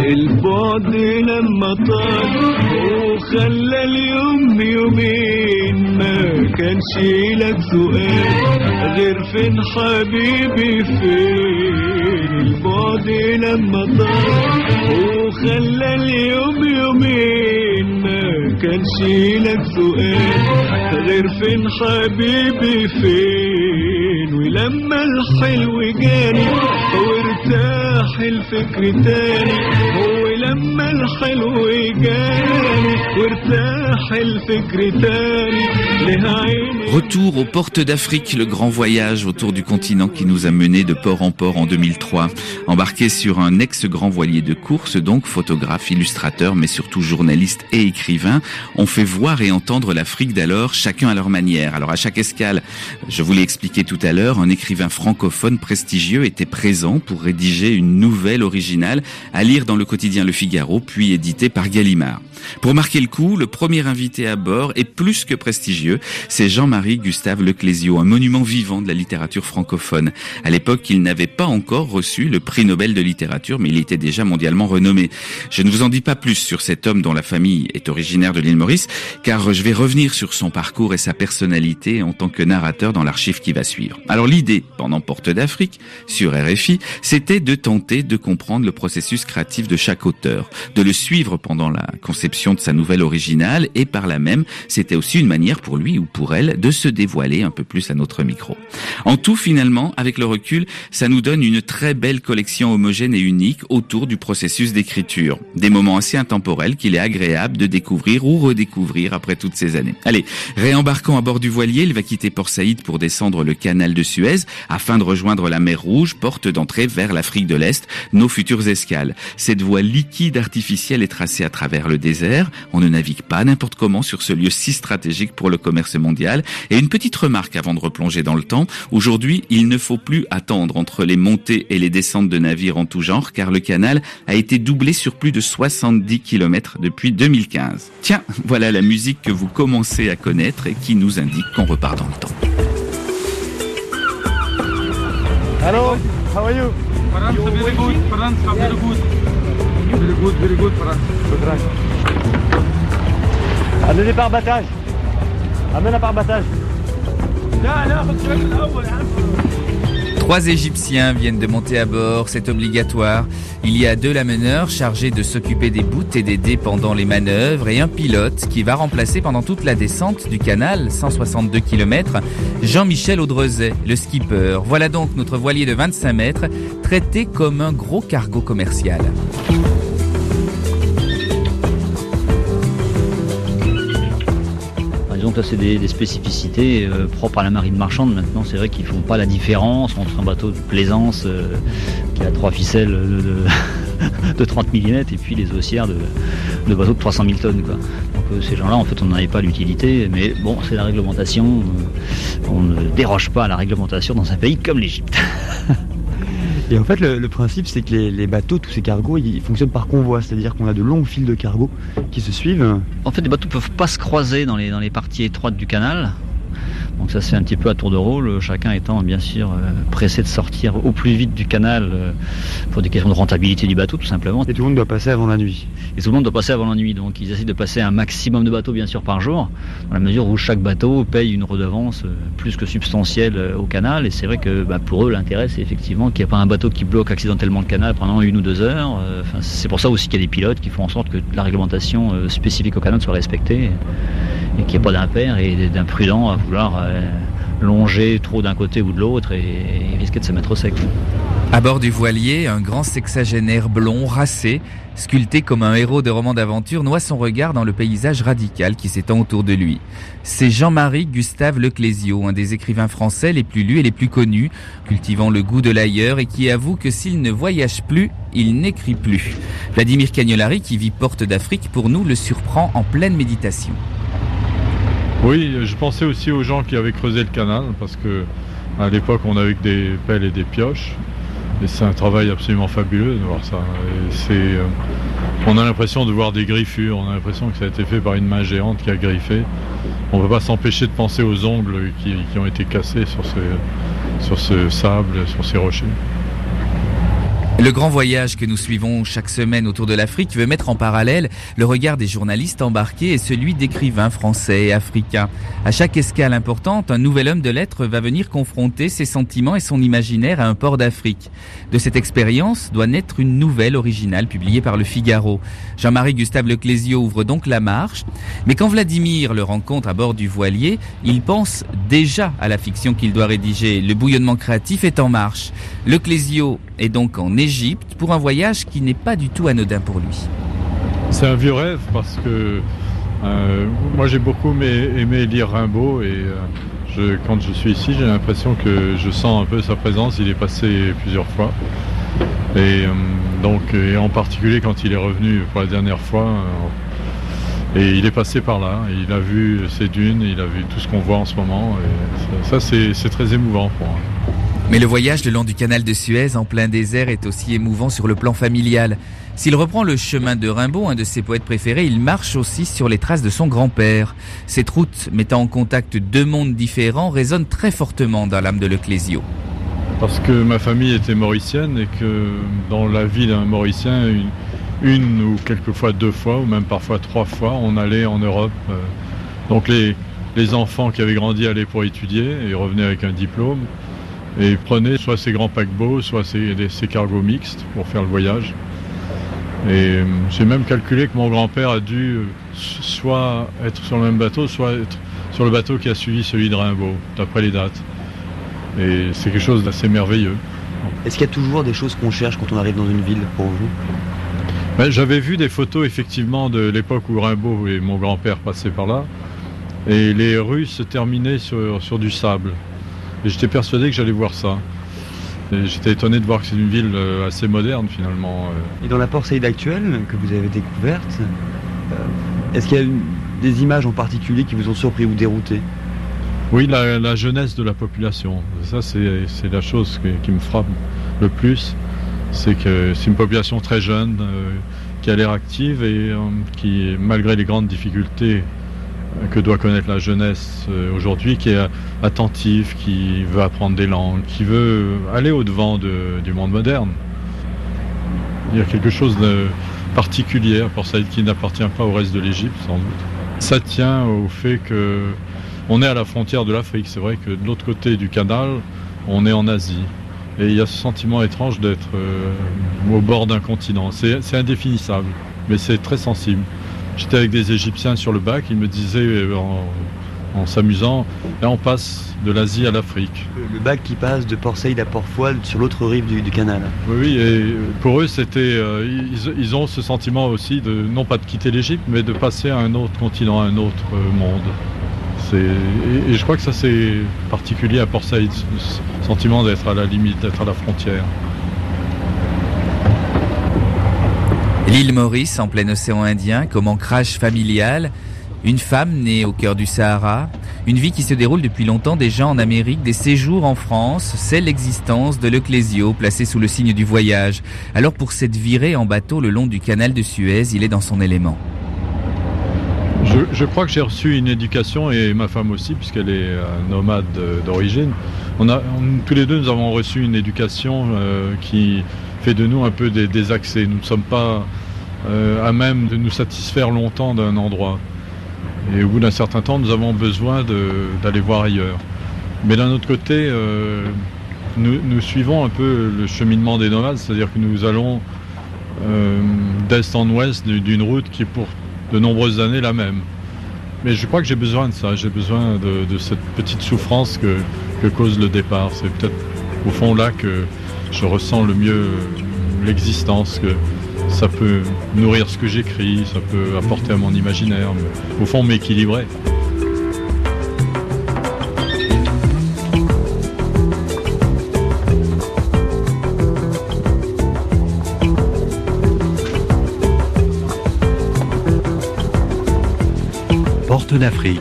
البعد لما طال يومين ما كانش لك سؤال غير فين حبيبي فين البعد لما طال وخلى اليوم يومين ما كانش لك سؤال غير فين حبيبي فين؟ ولما الحلو جاني وارتاح الفكر تاني هو لما الحلو جاني وارتاح الفكر تاني لها عيني Retour aux portes d'Afrique, le grand voyage autour du continent qui nous a menés de port en port en 2003. Embarqué sur un ex-grand voilier de course, donc photographe, illustrateur, mais surtout journaliste et écrivain, on fait voir et entendre l'Afrique d'alors, chacun à leur manière. Alors à chaque escale, je vous l'ai expliqué tout à l'heure, un écrivain francophone prestigieux était présent pour rédiger une nouvelle originale à lire dans le quotidien Le Figaro, puis édité par Gallimard. Pour marquer le coup, le premier invité à bord est plus que prestigieux, c'est Jean-Marie Gustave Leclésio, un monument vivant de la littérature francophone. À l'époque, il n'avait pas encore reçu le prix Nobel de littérature, mais il était déjà mondialement renommé. Je ne vous en dis pas plus sur cet homme dont la famille est originaire de l'île Maurice, car je vais revenir sur son parcours et sa personnalité en tant que narrateur dans l'archive qui va suivre. Alors l'idée, pendant Porte d'Afrique, sur RFI, c'était de tenter de comprendre le processus créatif de chaque auteur de le suivre pendant la conception de sa nouvelle originale et par là même, c'était aussi une manière pour lui ou pour elle de se dévoiler un peu plus à notre micro. En tout, finalement, avec le recul, ça nous donne une très belle collection homogène et unique autour du processus d'écriture. Des moments assez intemporels qu'il est agréable de découvrir ou redécouvrir après toutes ces années. Allez, réembarquons à bord du voilier, il va quitter Port Saïd pour descendre le canal de Suez afin de rejoindre la mer Rouge, porte d'entrée vers l'Afrique de l'Est, nos futures escales. Cette voie liquide artificielle est tracée à travers le désert. On ne navigue pas n'importe comment sur ce lieu si stratégique pour le commerce mondial. Et une petite remarque avant de replonger dans le temps. Aujourd'hui, il ne faut plus attendre entre les montées et les descentes de navires en tout genre, car le canal a été doublé sur plus de 70 km depuis 2015. Tiens, voilà la musique que vous commencez à connaître et qui nous indique qu'on repart dans le temps. Hello, how are you? France, very good. France, very good very Trois Égyptiens viennent de monter à bord, c'est obligatoire. Il y a deux lameneurs chargés de s'occuper des bouts et des dés pendant les manœuvres et un pilote qui va remplacer pendant toute la descente du canal, 162 km, Jean-Michel Audrezet, le skipper. Voilà donc notre voilier de 25 mètres, traité comme un gros cargo commercial. Là, c'est des, spécificités euh, propres à la marine marchande. Maintenant, c'est vrai qu'ils font pas la différence entre un bateau de plaisance euh, qui a trois ficelles de, de- de 30 mm et puis les haussières de, bateaux de 300 000 tonnes. Donc euh, ces gens-là, en fait, on n'en pas l'utilité. Mais bon, c'est la réglementation. on ne déroge pas à la réglementation dans un pays comme l'Égypte. Et en fait, le, principe, c'est que les, bateaux, tous ces cargos, ils fonctionnent par convoi, c'est-à-dire qu'on a de longues files de cargos qui se suivent. En fait, les bateaux ne peuvent pas se croiser dans les parties étroites du canal. Donc ça fait un petit peu à tour de rôle, chacun étant bien sûr euh, pressé de sortir au plus vite du canal euh, pour des questions de rentabilité du bateau tout simplement. Et tout le monde doit passer avant la nuit. Et tout le monde doit passer avant la nuit, donc ils essaient de passer un maximum de bateaux bien sûr par jour, dans la mesure où chaque bateau paye une redevance euh, plus que substantielle euh, au canal. Et c'est vrai que bah, pour eux l'intérêt c'est effectivement qu'il n'y ait pas un bateau qui bloque accidentellement le canal pendant une ou deux heures. Euh, Enfin, c'est pour ça aussi qu'il y a des pilotes qui font en sorte que la réglementation euh, spécifique au canal soit respectée et qu'il n'y ait pas d'impair et d'imprudent à vouloir euh, longer trop d'un côté ou de l'autre et, risquer de se mettre au sec. À bord du voilier, un grand sexagénaire blond, racé, sculpté comme un héros de roman d'aventure, noie son regard dans le paysage radical qui s'étend autour de lui. C'est Jean-Marie Gustave Leclésio, un des écrivains français les plus lus et les plus connus, cultivant le goût de l'ailleurs et qui avoue que s'il ne voyage plus, il n'écrit plus. Vladimir Cagnolari, qui vit porte d'Afrique, pour nous le surprend en pleine méditation. Oui, je pensais aussi aux gens qui avaient creusé le canal parce que à l'époque on avait que des pelles et des pioches. Et c'est un travail absolument fabuleux de voir ça. Euh, on a l'impression de voir des griffures, on a l'impression que ça a été fait par une main géante qui a griffé. On ne peut pas s'empêcher de penser aux ongles qui, ont été cassés sur ce sable, sur ces rochers. Le grand voyage que nous suivons chaque semaine autour de l'Afrique veut mettre en parallèle le regard des journalistes embarqués et celui d'écrivains français et africains. À chaque escale importante, un nouvel homme de lettres va venir confronter ses sentiments et son imaginaire à un port d'Afrique. De cette expérience doit naître une nouvelle originale publiée par le Figaro. Jean-Marie Gustave Leclésio ouvre donc la marche, mais quand Vladimir le rencontre à bord du voilier, il pense déjà à la fiction qu'il doit rédiger. Le bouillonnement créatif est en marche. Leclésio est donc en Pour un voyage qui n'est pas du tout anodin pour lui. C'est un vieux rêve parce que euh, moi j'ai beaucoup aimé, lire Rimbaud et euh, quand je suis ici j'ai l'impression que je sens un peu sa présence, il est passé plusieurs fois. Et euh, donc en particulier quand il est revenu pour la dernière fois et il est passé par là, il a vu ces dunes, il a vu tout ce qu'on voit en ce moment et ça, c'est très émouvant pour moi. Mais le voyage le long du canal de Suez en plein désert est aussi émouvant sur le plan familial. S'il reprend le chemin de Rimbaud, un de ses poètes préférés, il marche aussi sur les traces de son grand-père. Cette route mettant en contact deux mondes différents résonne très fortement dans l'âme de Leclésio. Parce que ma famille était mauricienne et que dans la vie d'un mauricien, une, ou quelquefois deux fois, ou même parfois trois fois, on allait en Europe. euh. Donc les, les enfants qui avaient grandi allaient pour étudier et revenaient avec un diplôme et prenaient soit ces grands paquebots, soit ces, cargos mixtes pour faire le voyage. Et euh, j'ai même calculé que mon grand-père a dû euh, soit être sur le même bateau, soit être sur le bateau qui a suivi celui de Rimbaud, d'après les dates. Et c'est quelque chose d'assez merveilleux. Est-ce qu'il y a toujours des choses qu'on cherche quand on arrive dans une ville pour vous? Ben, J'avais vu des photos effectivement de l'époque où Rimbaud et mon grand-père passaient par là. Et les rues se terminaient sur, sur du sable. Et j'étais persuadé que j'allais voir ça. J'étais étonné de voir que c'est une ville euh, assez moderne finalement. euh. Et dans la Saïd actuelle que vous avez découverte, euh, est-ce qu'il y a des images en particulier qui vous ont surpris ou dérouté? Oui, la, la jeunesse de la population. Ça, c'est la chose qui, qui me frappe le plus. C'est que c'est une population très jeune, euh, qui a l'air active et euh, qui, malgré les grandes difficultés que doit connaître la jeunesse euh, aujourd'hui, qui est attentive, qui veut apprendre des langues, qui veut aller au-devant de- du monde moderne. Il y a quelque chose de particulier Port Saïd qui n'appartient pas au reste de l'Égypte, sans doute. Ça tient au fait que on est à la frontière de l'Afrique. C'est vrai que de l'autre côté du canal, on est en Asie. Et il y a ce sentiment étrange d'être euh, au bord d'un continent. C'est indéfinissable, mais c'est très sensible. J'étais avec des Égyptiens sur le bac, ils me disaient euh, en, en s'amusant, là on passe de l'Asie à l'Afrique. Le- bac qui passe de Port Saïd à Port Fouad sur l'autre rive du, du canal. Oui, et pour eux, c'était, euh, ils, ils ont ce sentiment aussi de non pas de quitter l'Égypte, mais de passer à un autre continent, à un autre euh, monde. Et, et je crois que ça c'est particulier à Port Saïd, ce ce sentiment d'être à la limite, d'être à la frontière. L'île Maurice en plein océan Indien comme ancrage familial, une femme née au cœur du Sahara, une vie qui se déroule depuis longtemps déjà en Amérique, des séjours en France, c'est l'existence de l'Ecclésio placé sous le signe du voyage. Alors pour cette virée en bateau le long du canal de Suez, il est dans son élément. Je, crois que j'ai reçu une éducation et ma femme aussi, puisqu'elle est euh, nomade euh, d'origine. Tous les deux, nous avons reçu une éducation euh, qui fait de nous un peu des, des accès. Nous ne sommes pas euh, à même de nous satisfaire longtemps d'un endroit. Et au bout d'un certain temps, nous avons besoin d'aller voir ailleurs. Mais d'un autre côté, euh, nous, suivons un peu le cheminement des nomades, c'est-à-dire que nous allons euh, d'est en ouest du- d'une route qui est pour de nombreuses années la même. Mais je crois que j'ai besoin de ça, j'ai besoin de, cette petite souffrance que cause le départ. C'est peut-être au fond là que je ressens le mieux l'existence, que ça peut nourrir ce que j'écris, ça peut apporter à mon imaginaire, au fond m'équilibrer. Porte d'Afrique,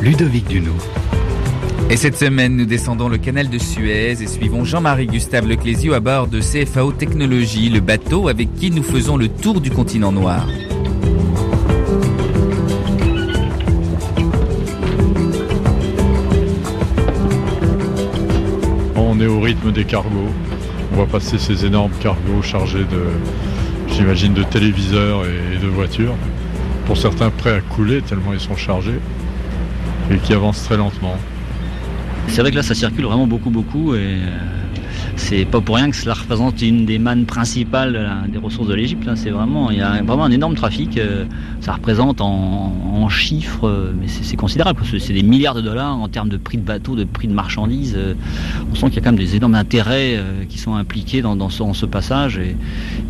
Ludovic Duno. Et cette semaine, nous descendons le canal de Suez et suivons Jean-Marie Gustave Leclésio à bord de CFAO Technologies, le bateau avec qui nous faisons le tour du continent noir. On est au rythme des cargos. On voit passer ces énormes cargos chargés de, j'imagine, de téléviseurs et de voitures. Pour certains prêts à couler tellement ils sont chargés et qui avancent très lentement. C'est vrai que là, ça circule vraiment beaucoup, beaucoup. Et euh, c'est pas pour rien que cela représente une des mannes principales là, des ressources de l'Égypte. là. C'est vraiment, il y a vraiment un énorme trafic. euh, Ça représente en, chiffres, euh, mais c'est considérable. C'est des milliards de dollars en termes de prix de bateaux, de prix de marchandises. euh, On sent qu'il y a quand même des énormes intérêts euh, qui sont impliqués dans, dans ce, dans passage. Et,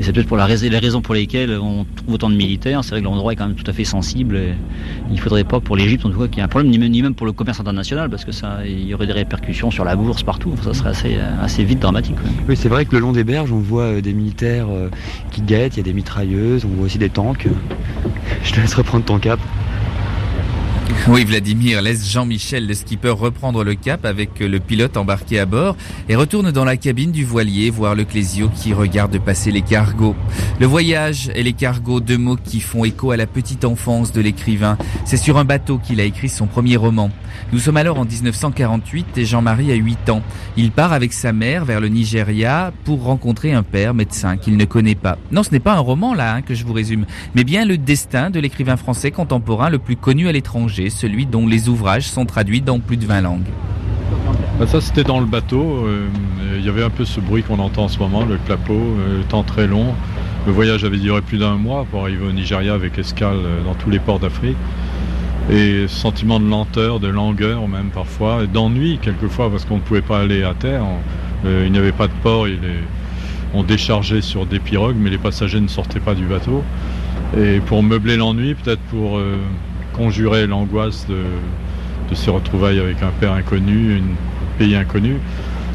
c'est peut-être pour les raisons pour lesquelles on trouve autant de militaires. C'est vrai que l'endroit est quand même tout à fait sensible. Il ne faudrait pas pour l'Égypte, en tout cas, qu'il y ait un problème, ni même, pour le commerce international, parce que ça, il y aurait des répercussions sur la bourse partout. Ça serait assez, euh, assez vite Oui, c'est vrai que le long des berges, on voit euh, des militaires euh, qui guettent, il y a des mitrailleuses, on voit aussi des tanks. Je te laisse reprendre ton cap. Oui, Vladimir laisse Jean-Michel, le skipper, reprendre le cap avec le pilote embarqué à bord et retourne dans la cabine du voilier voir le Clésio qui regarde passer les cargos. Le voyage et les cargos, deux mots qui font écho à la petite enfance de l'écrivain. C'est sur un bateau qu'il a écrit son premier roman. Nous sommes alors en 1948 et Jean-Marie a 8 ans. Il part avec sa mère vers le Nigeria pour rencontrer un père médecin qu'il ne connaît pas. Non, ce n'est pas un roman là hein, que je vous résume, mais bien le destin de l'écrivain français contemporain le plus connu à l'étranger, celui dont les ouvrages sont traduits dans plus de 20 langues. Bah, ça c'était dans le bateau, euh, il y avait un peu ce bruit qu'on entend en ce moment, le clapot, euh, le temps très long. Le voyage avait duré plus d'un mois pour arriver au Nigeria avec escale dans tous les ports d'Afrique. Et sentiment de lenteur, de langueur même parfois, d'ennui quelquefois parce qu'on ne pouvait pas aller à terre. il n'y avait pas de port, on déchargeait sur des pirogues, mais les passagers ne sortaient pas du bateau. Et pour meubler l'ennui, peut-être pour euh, conjurer l'angoisse de, ces retrouvailles avec un père inconnu, un pays inconnu.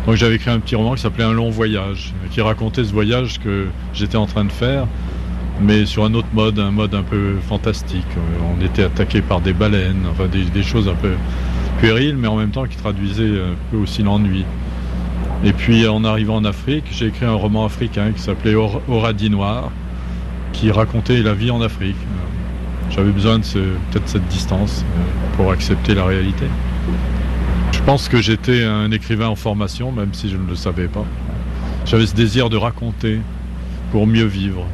Donc j'avais écrit un petit roman qui s'appelait Un long voyage, qui racontait ce voyage que j'étais en train de faire, mais sur un autre mode, un mode un peu fantastique. On était attaqué par des baleines, enfin des, choses un peu puériles, mais en même temps qui traduisaient un peu aussi l'ennui. Et puis en arrivant en Afrique, j'ai écrit un roman africain qui s'appelait Oradi Noir, qui racontait la vie en Afrique. J'avais besoin de peut-être cette distance euh, pour accepter la réalité. Je pense que j'étais un écrivain en formation, même si je ne le savais pas. J'avais ce désir de raconter pour mieux vivre.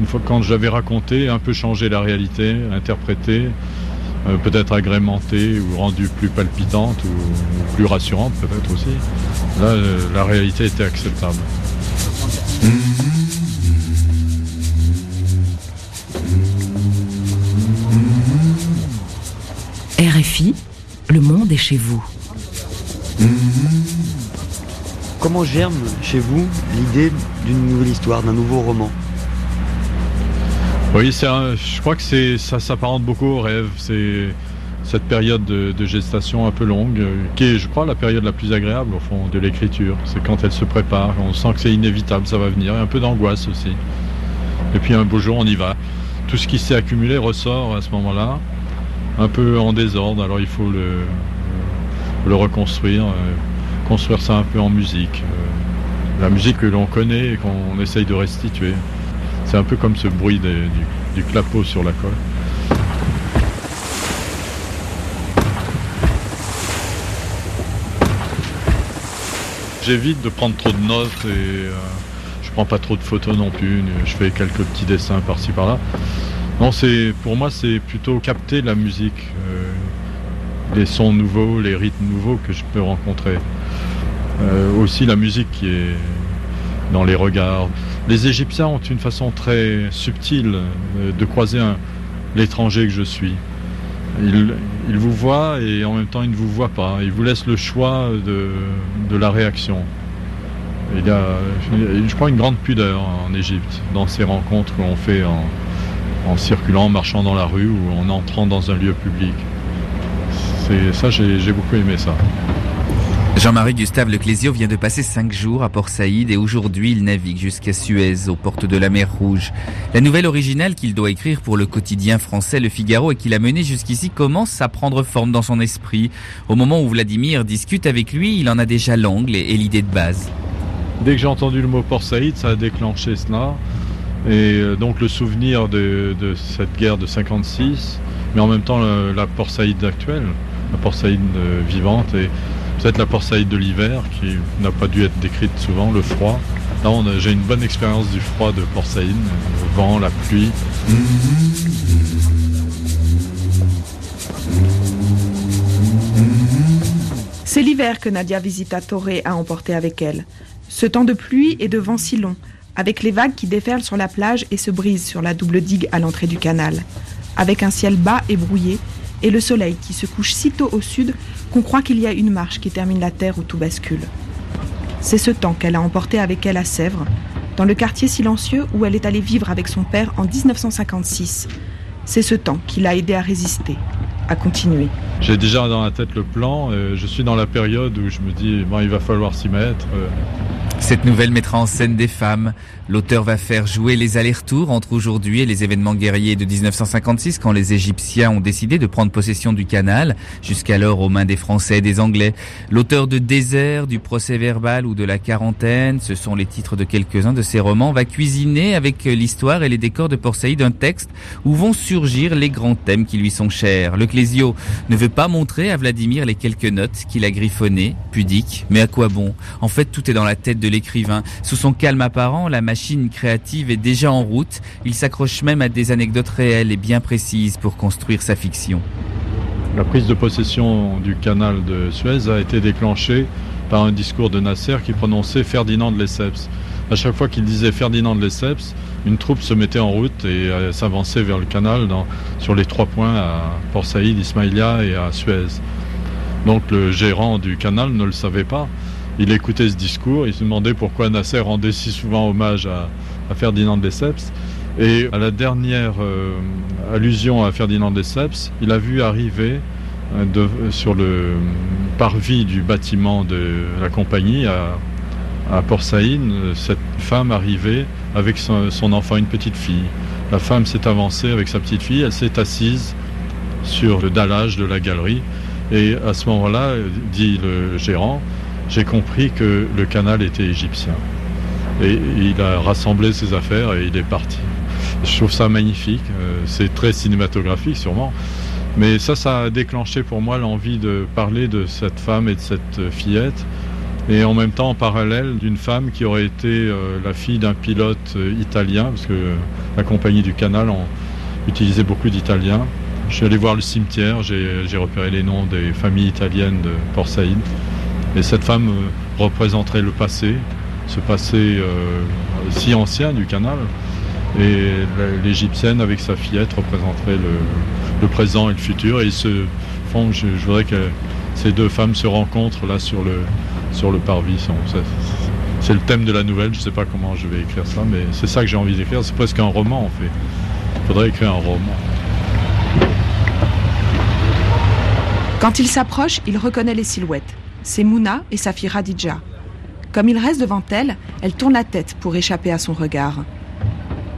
Une fois quand j'avais raconté, un peu changé la réalité, interprété, euh, peut-être agrémentée ou rendue plus palpitante ou, plus rassurante peut-être aussi. Là, euh, la réalité était acceptable. RFI, le monde est chez vous. Comment germe chez vous l'idée d'une nouvelle histoire, d'un nouveau roman? Oui, je crois que c'est, ça s'apparente beaucoup au rêve. C'est cette période de, gestation un peu longue, euh, qui est, je crois, la période la plus agréable au fond de l'écriture. C'est quand elle se prépare, on sent que c'est inévitable, ça va venir, et un peu d'angoisse aussi. Et puis un beau jour, on y va. Tout ce qui s'est accumulé ressort à ce moment-là, un peu en désordre. Alors il faut le, le reconstruire, euh, construire ça un peu en musique. Euh, la musique que l'on connaît et qu'on essaye de restituer. C'est un peu comme ce bruit du, clapot sur la colle. J'évite de prendre trop de notes et euh, je prends pas trop de photos non plus. Je fais quelques petits dessins par-ci par-là. Non, c'est pour moi c'est plutôt capter la musique, euh, les sons nouveaux, les rythmes nouveaux que je peux rencontrer. Euh, aussi la musique qui est dans les regards. Les Égyptiens ont une façon très subtile euh, de croiser l'étranger que je suis. Ils, vous voient et en même temps ils ne vous voient pas. Ils vous laissent le choix de, la réaction. Il y a, je crois, une grande pudeur en Égypte dans ces rencontres qu'on fait en, en, circulant, en marchant dans la rue ou en entrant dans un lieu public. C'est ça, j'ai beaucoup aimé ça. Jean-Marie Gustave Leclésio vient de passer cinq jours à Port Saïd et aujourd'hui il navigue jusqu'à Suez, aux portes de la mer Rouge. La nouvelle originale qu'il doit écrire pour le quotidien français Le Figaro et qu'il a mené jusqu'ici commence à prendre forme dans son esprit. Au moment où Vladimir discute avec lui, il en a déjà l'angle et, l'idée de base. Dès que j'ai entendu le mot Port Saïd, ça a déclenché cela. Et euh, donc le souvenir de, cette guerre de 56, mais en même temps la, Saïd actuelle, la Port euh, vivante. Et peut-être la Port de l'hiver qui n'a pas dû être décrite souvent, le froid. Là, j'ai une bonne expérience du froid de Port le vent, la pluie. C'est l'hiver que Nadia Visita Torre a emporté avec elle. Ce temps de pluie et de vent si long, avec les vagues qui déferlent sur la plage et se brisent sur la double digue à l'entrée du canal, avec un ciel bas et brouillé, et le soleil qui se couche si tôt au sud qu'on croit qu'il y a une marche qui termine la terre où tout bascule. C'est ce temps qu'elle a emporté avec elle à Sèvres, dans le quartier silencieux où elle est allée vivre avec son père en 1956. C'est ce temps qui l'a aidé à résister, à continuer. J'ai déjà dans la tête le plan, euh, je suis dans la période où je me dis, bon, il va falloir s'y mettre. Euh, cette nouvelle mettra en scène des femmes. L'auteur va faire jouer les allers-retours entre aujourd'hui et les événements guerriers de 1956 quand les Égyptiens ont décidé de prendre possession du canal, jusqu'alors aux mains des Français et des Anglais. L'auteur de Désert, du procès verbal ou de la quarantaine, ce sont les titres de quelques-uns de ses romans, va cuisiner avec l'histoire et les décors de Port Saïd un texte où vont surgir les grands thèmes qui lui sont chers. Le Ne veut pas montrer à Vladimir les quelques notes qu'il a griffonnées, pudiques, mais à quoi bon? En fait, tout est dans la tête de l'écrivain. Sous son calme apparent, la machine créative est déjà en route. Il s'accroche même à des anecdotes réelles et bien précises pour construire sa fiction. La prise de possession du canal de Suez a été déclenchée par un discours de Nasser qui prononçait Ferdinand de Lesseps. à chaque fois qu'il disait Ferdinand de Lesseps, une troupe se mettait en route et euh, s'avançait vers le canal sur les trois points à Port Saïd, Ismaïlia et à Suez. Donc le gérant du canal ne le savait pas. Il écoutait ce discours, il se demandait pourquoi Nasser rendait si souvent hommage à, Ferdinand de Lesseps. Et à la dernière euh, allusion à Ferdinand de Lesseps, il a vu arriver euh, sur le parvis du bâtiment de la compagnie à, à Port Saïd, cette femme arrivée avec son, enfant, une petite fille. La femme s'est avancée avec sa petite fille, elle s'est assise sur le dallage de la galerie. Et à ce moment-là, dit le gérant, j'ai compris que le canal était égyptien. Et il a rassemblé ses affaires et il est parti. Je trouve ça magnifique, euh, c'est très cinématographique sûrement. Mais ça, ça a déclenché pour moi l'envie de parler de cette femme et de cette fillette. Et en même temps, en parallèle, d'une femme qui aurait été euh, la fille d'un pilote euh, italien, parce que la compagnie du canal en utilisait beaucoup d'Italiens. Je suis allé voir le cimetière, j'ai repéré les noms des familles italiennes de Port Saïd. Et cette femme euh, représenterait le passé, ce passé si ancien du canal. Et l'égyptienne avec sa fillette représenterait le, présent et le futur. Et ils se font, je, voudrais que ces deux femmes se rencontrent là sur le, sur le parvis. C'est le thème de la nouvelle, je ne sais pas comment je vais écrire ça, mais c'est ça que j'ai envie d'écrire. C'est presque un roman en fait. Il faudrait écrire un roman. Quand il s'approche, il reconnaît les silhouettes. C'est Mouna et sa fille Radija. Comme il reste devant elle, elle tourne la tête pour échapper à son regard.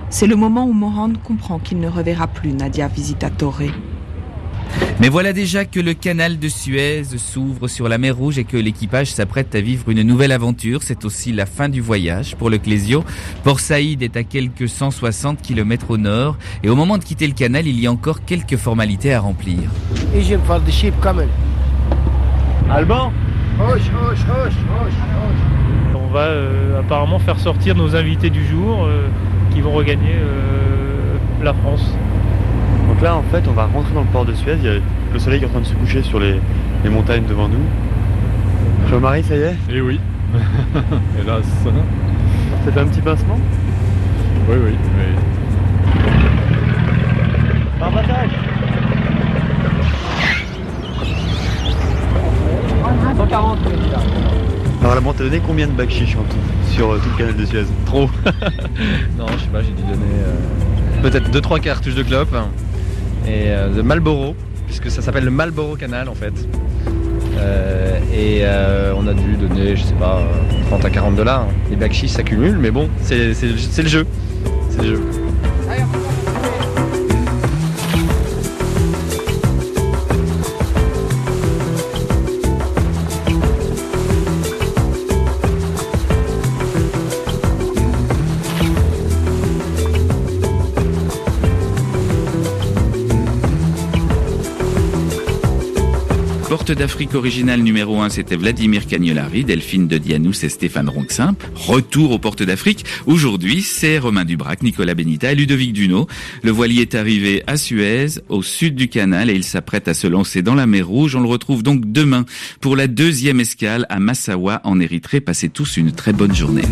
C'est le moment où Morand comprend qu'il ne reverra plus Nadia Visitatore. Mais voilà déjà que le canal de Suez s'ouvre sur la mer Rouge et que l'équipage s'apprête à vivre une nouvelle aventure. C'est aussi la fin du voyage pour le Clésio. Port Saïd est à quelques 160 km au nord et au moment de quitter le canal, il y a encore quelques formalités à remplir. Alban On va euh, apparemment faire sortir nos invités du jour euh, qui vont regagner euh, la France. Là, en fait, on va rentrer dans le port de Suez. Il y a le soleil qui est en train de se coucher sur les, les montagnes devant nous. Jean-Marie, ça y est? Eh oui. Hélas. Ça fait un petit pincement? Oui, oui. oui. Par battage 140 Alors, la t'as donné combien de bacs chiches en tout sur euh, tout le canal de Suez? Trop. non, je sais pas, j'ai dû donner euh, peut-être 2-3 cartouches de clope et euh, de Malboro, puisque ça s'appelle le Malboro Canal en fait. Euh, et euh, on a dû donner, je sais pas, 30 à 40 dollars. Les bacs chiches s'accumulent, mais bon, c'est le jeu. C'est le jeu. Porte d'Afrique originale numéro 1, c'était Vladimir Cagnolari, Delphine de Dianous et Stéphane Ronxin. Retour aux Portes d'Afrique. Aujourd'hui, c'est Romain Dubrac, Nicolas Benita et Ludovic Duno. Le voilier est arrivé à Suez, au sud du canal, et il s'apprête à se lancer dans la mer Rouge. On le retrouve donc demain pour la deuxième escale à Massawa, en Érythrée. Passez tous une très bonne journée.